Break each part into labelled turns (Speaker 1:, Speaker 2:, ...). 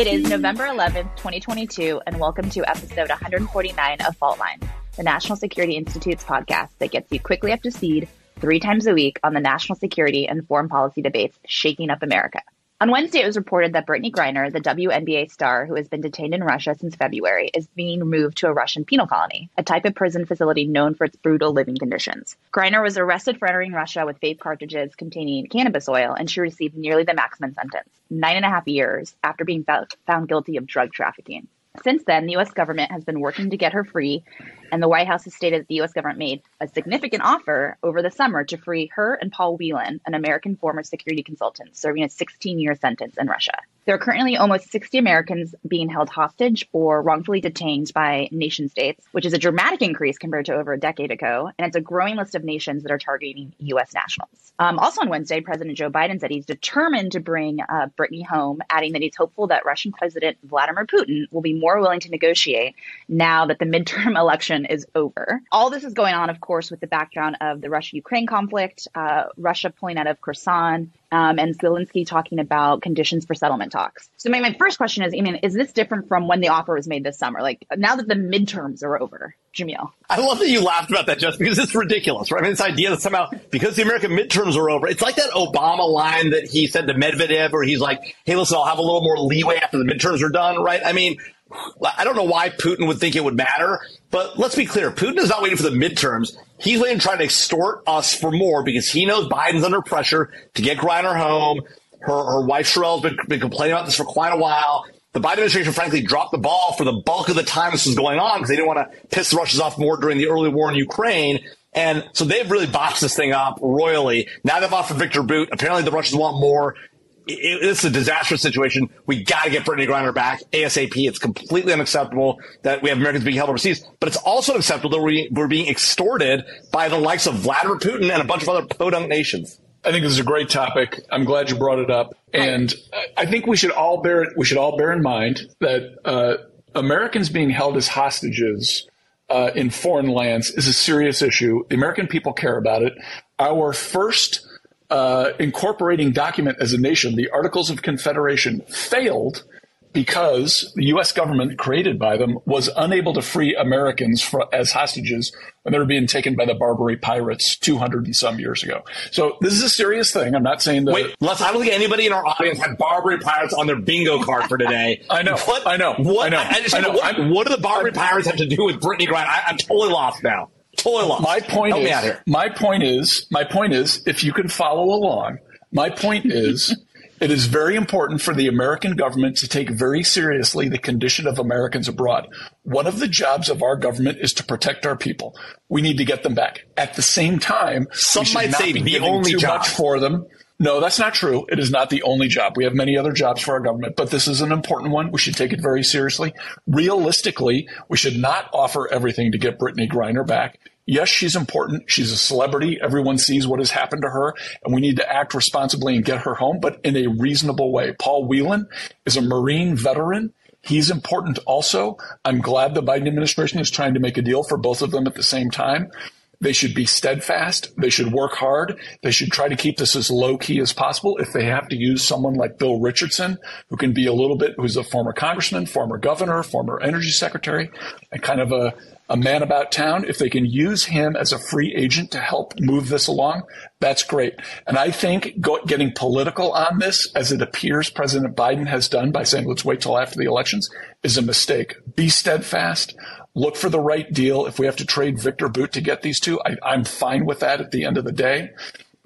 Speaker 1: It is November 11th, 2022, and welcome to episode 149 of Fault Line, the National Security Institute's podcast that gets you quickly up to speed three times a week on the national security and foreign policy debates shaking up America. On Wednesday, it was reported that Brittney Griner, the WNBA star who has been detained in Russia since February, is being moved to a Russian penal colony, a type of prison facility known for its brutal living conditions. Griner was arrested for entering Russia with vape cartridges containing cannabis oil, and she received nearly the maximum sentence, nine and a half years, after being found guilty of drug trafficking. Since then, the U.S. government has been working to get her free, and the White House has stated that the U.S. government made a significant offer over the summer to free her and Paul Whelan, an American former security consultant serving a 16 year sentence in Russia. There are currently almost 60 Americans being held hostage or wrongfully detained by nation states, which is a dramatic increase compared to over a decade ago. And it's a growing list of nations that are targeting U.S. nationals. Um, also on Wednesday, President Joe Biden said he's determined to bring uh, Brittney home, adding that he's hopeful that Russian President Vladimir Putin will be more willing to negotiate now that the midterm election is over. All this is going on, of course, with the background of the Russia Ukraine conflict, uh, Russia pulling out of Kherson, um, and Zelensky talking about conditions for settlement talks. So my, my first question is, I mean, is this different from when the offer was made this summer? Like now that the midterms are over, Jamil?
Speaker 2: I love that you laughed about that just because it's ridiculous, right? I mean, this idea that somehow because the American midterms are over, it's like that Obama line that he said to Medvedev where he's like, hey, listen, I'll have a little more leeway after the midterms are done, right? I mean, I don't know why Putin would think it would matter, but let's be clear. Putin is not waiting for the midterms. He's waiting to try to extort us for more because he knows Biden's under pressure to get Griner home. Her, her wife Cherelle has been, been complaining about this for quite a while. The Biden administration, frankly, dropped the ball for the bulk of the time this was going on because they didn't want to piss the Russians off more during the early war in Ukraine. And so they've really botched this thing up royally. Now they've offered Victor Bout. Apparently the Russians want more it's a disastrous situation. We got to get Brittney Griner back ASAP. It's completely unacceptable that we have Americans being held overseas, but it's also unacceptable that we, we're being extorted by the likes of Vladimir Putin and a bunch of other podunk nations.
Speaker 3: I think this is a great topic. I'm glad you brought it up, and I think we should all bear we should all bear in mind that uh, Americans being held as hostages uh, in foreign lands is a serious issue. The American people care about it. Our first uh, incorporating document as a nation, the Articles of Confederation, failed because the U.S. government created by them was unable to free Americans for, as hostages when they were being taken by the Barbary pirates 200 and some years ago. So this is a serious thing. I'm not saying that.
Speaker 2: Wait, Les, I don't think anybody in our audience had Barbary pirates on their bingo card for today.
Speaker 3: I know. What? I know.
Speaker 2: What?
Speaker 3: I know.
Speaker 2: I, I know. What, what, do the Barbary pirates have to do with Brittney Griner? I, I'm totally lost now. Totally lost.
Speaker 3: My point
Speaker 2: Help
Speaker 3: is, my point is, my point is, if you can follow along, my point is, it is very important for the American government to take very seriously the condition of Americans abroad. One of the jobs of our government is to protect our people. We need to get them back. At the same time,
Speaker 2: some might say the only
Speaker 3: too
Speaker 2: job
Speaker 3: much for them. No, that's not true. It is not the only job. We have many other jobs for our government, but this is an important one. We should take it very seriously. Realistically, we should not offer everything to get Brittney Griner back. Yes, she's important. She's a celebrity. Everyone sees what has happened to her, and we need to act responsibly and get her home, but in a reasonable way. Paul Whelan is a Marine veteran. He's important also. I'm glad the Biden administration is trying to make a deal for both of them at the same time. They should be steadfast. They should work hard. They should try to keep this as low key as possible. If they have to use someone like Bill Richardson, who can be a little bit, who's a former congressman, former governor, former energy secretary, and kind of a, a man about town, if they can use him as a free agent to help move this along, that's great. And I think go, getting political on this, as it appears President Biden has done by saying, let's wait till after the elections, is a mistake. Be steadfast look for the right deal. If we have to trade Victor Bout to get these two, I, am fine with that at the end of the day.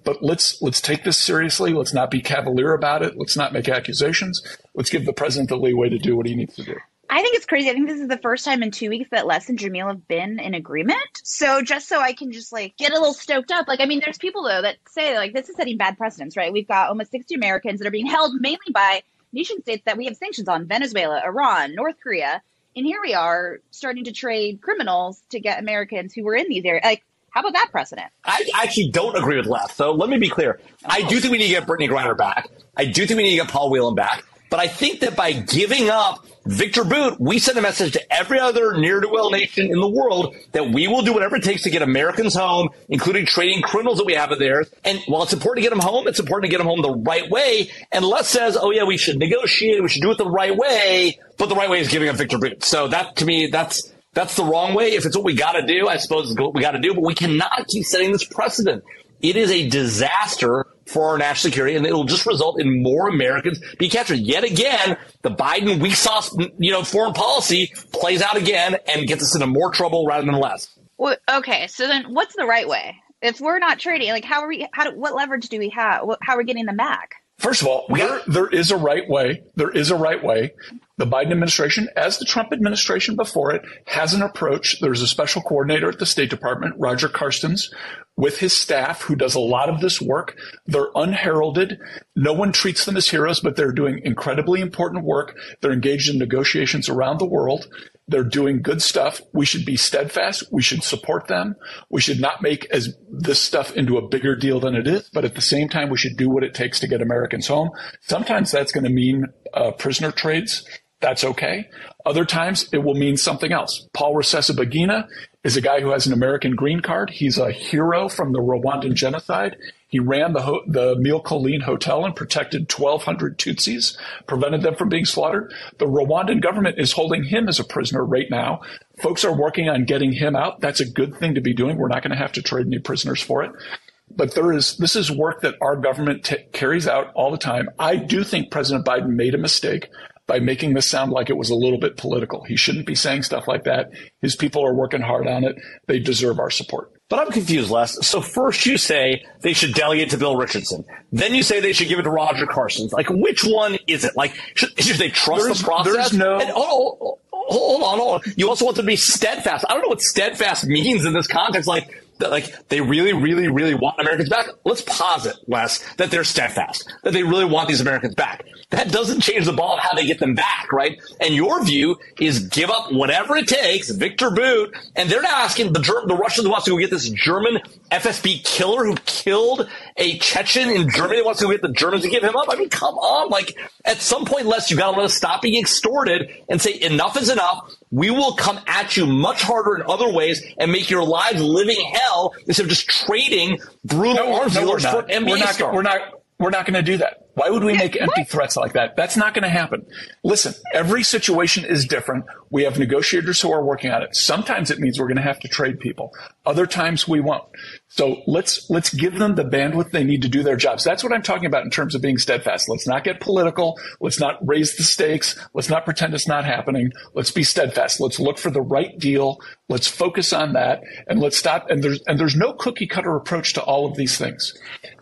Speaker 3: But let's let's take this seriously. Let's not be cavalier about it. Let's not make accusations. Let's give the president the leeway to do what he needs to do.
Speaker 1: I think it's crazy. I think this is the first time in two weeks that Les and Jamil have been in agreement. So just so I can just like get a little stoked up, like I mean, there's people though that say like this is setting bad precedents, right? We've got almost 60 Americans that are being held mainly by nation states that we have sanctions on: Venezuela, Iran, North Korea and here we are starting to trade criminals to get Americans who were in these areas. Like, how about that precedent?
Speaker 2: I actually don't agree with Les. So let me be clear. Oh. I do oh. think we need to get Brittney Griner back. I do think we need to get Paul Whelan back. But I think that by giving up Victor Bout, we send a message to every other near to well nation in the world that we will do whatever it takes to get Americans home, including trading criminals that we have in there. And while it's important to get them home, it's important to get them home the right way. And Les says, oh yeah, we should negotiate. We should do it the right way. But the right way is giving up Victor Bout. So that to me, that's, that's the wrong way. If it's what we got to do, I suppose it's what we got to do, but we cannot keep setting this precedent. It is a disaster for our national security, and it'll just result in more Americans being captured. Yet again, the Biden weak sauce, you know, foreign policy plays out again and gets us into more trouble rather than less.
Speaker 1: Well, okay, so then what's the right way? If we're not trading, like how are we? How do, what leverage do we have? How are we getting them back?
Speaker 3: First of all, there, there is a right way. There is a right way. The Biden administration, as the Trump administration before it, has an approach. There's a special coordinator at the State Department, Roger Carstens, with his staff who does a lot of this work. They're unheralded. No one treats them as heroes, but they're doing incredibly important work. They're engaged in negotiations around the world. They're doing good stuff. We should be steadfast. We should support them. We should not make as this stuff into a bigger deal than it is, but at the same time, we should do what it takes to get Americans home. Sometimes that's going to mean uh, prisoner trades. That's okay. Other times it will mean something else. Paul Rusesabagina is a guy who has an American green card. He's a hero from the Rwandan genocide. He ran the, ho- the Mille Collines Hotel and protected 1,200 Tutsis, prevented them from being slaughtered. The Rwandan government is holding him as a prisoner right now. Folks are working on getting him out. That's a good thing to be doing. We're not going to have to trade any prisoners for it. But there is, this is work that our government t- carries out all the time. I do think President Biden made a mistake by making this sound like it was a little bit political. He shouldn't be saying stuff like that. His people are working hard on it. They deserve our support.
Speaker 2: But I'm confused, Les. So first you say they should delegate to Bill Richardson. Then you say they should give it to Roger Carstens. Like, which one is it? Like, should, should they trust there's, the process?
Speaker 3: There's no.
Speaker 2: And, oh, oh, oh, hold on, hold on. You also want them to be steadfast. I don't know what steadfast means in this context. Like, that like they really, really, really want Americans back. Let's posit, Les, that they're steadfast, that they really want these Americans back. That doesn't change the ball of how they get them back, right? And your view is give up whatever it takes, Victor Bout, and they're now asking the the Russians wants to go get this German FSB killer who killed a Chechen in Germany wants to get the Germans to give him up. I mean, come on, like at some point, Les, you got to let us stop being extorted and say enough is enough. We will come at you much harder in other ways and make your lives living hell instead of just trading brutal no, arms no, dealers for NBA
Speaker 3: we're not,
Speaker 2: star.
Speaker 3: We're not. We're not going to do that. Why would we make empty threats like that? That's not going to happen. Listen, every situation is different. We have negotiators who are working on it. Sometimes it means we're going to have to trade people. Other times we won't. So let's let's give them the bandwidth they need to do their jobs. That's what I'm talking about in terms of being steadfast. Let's not get political. Let's not raise the stakes. Let's not pretend it's not happening. Let's be steadfast. Let's look for the right deal. Let's focus on that and let's stop and there's and there's no cookie cutter approach to all of these things.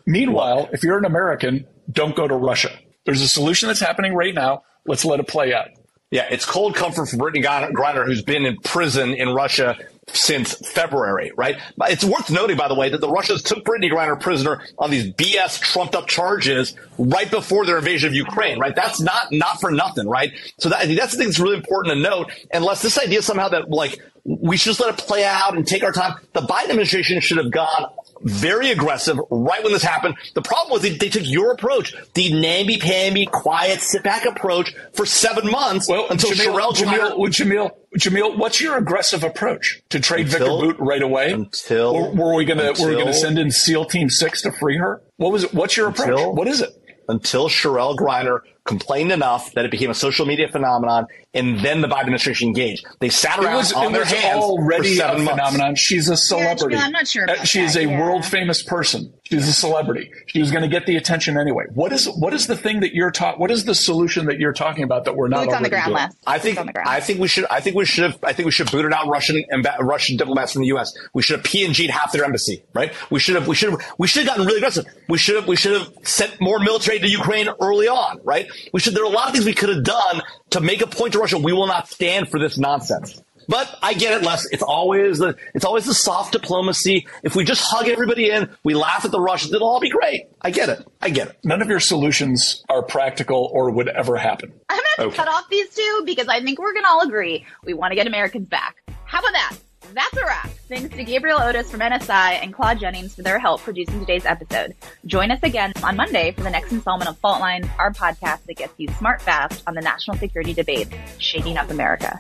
Speaker 3: Meanwhile, if you're an American, don't go to Russia. There's a solution that's happening right now. Let's let it play out.
Speaker 2: Yeah, it's cold comfort for Brittney Griner, who's been in prison in Russia since February, right? It's worth noting, by the way, that the Russians took Brittney Griner prisoner on these BS trumped up charges right before their invasion of Ukraine, right? That's not, not for nothing, right? So that, that's the thing that's really important to note. Unless this idea somehow that like we should just let it play out and take our time. The Biden administration should have gone very aggressive right when this happened. The problem was they, they took your approach, the namby-pamby, quiet, sit-back approach for seven months well, until Jamil,
Speaker 3: Jamil, Jamil, Jamil, what's your aggressive approach to trade until, Victor Bout right away?
Speaker 2: Until
Speaker 3: or were we gonna were we gonna send in SEAL Team Six to free her? What was it? What's your approach? Until, what is it?
Speaker 2: Until Cherelle Griner complained enough that it became a social media phenomenon, and then the Biden administration engaged. They sat around
Speaker 3: was,
Speaker 2: on their hands
Speaker 3: already
Speaker 2: for seven
Speaker 3: a
Speaker 2: months.
Speaker 3: phenomenon. She's a celebrity.
Speaker 1: Yeah, I'm not sure.
Speaker 3: Uh, she
Speaker 1: that,
Speaker 3: is a
Speaker 1: yeah.
Speaker 3: world famous person. She's a celebrity. She was going to get the attention anyway. What is what is the thing that you're taught? What is the solution that you're talking about that we're not
Speaker 1: Boots on the
Speaker 3: doing?
Speaker 1: ground
Speaker 2: I think I think we should I think we should have I think we should have booted out Russian Russian diplomats from the U.S. We should have PNG'd half their embassy, right? We should have we should have we should have gotten really aggressive. We should have we should have sent more military to Ukraine early on, right? We should there are a lot of things we could have done to make a point to Russia. We will not stand for this nonsense. But I get it, Les. It's always the it's always the soft diplomacy. If we just hug everybody in, we laugh at the Russians, it'll all be great. I get it. I get it.
Speaker 3: None of your solutions are practical or would ever happen.
Speaker 1: I'm going to okay. cut off these two because I think we're going to all agree we want to get Americans back. How about that? That's a wrap. Thanks to Gabriel Otis from NSI and Claude Jennings for their help producing today's episode. Join us again on Monday for the next installment of Fault Line, our podcast that gets you smart fast on the national security debate, shaking up America.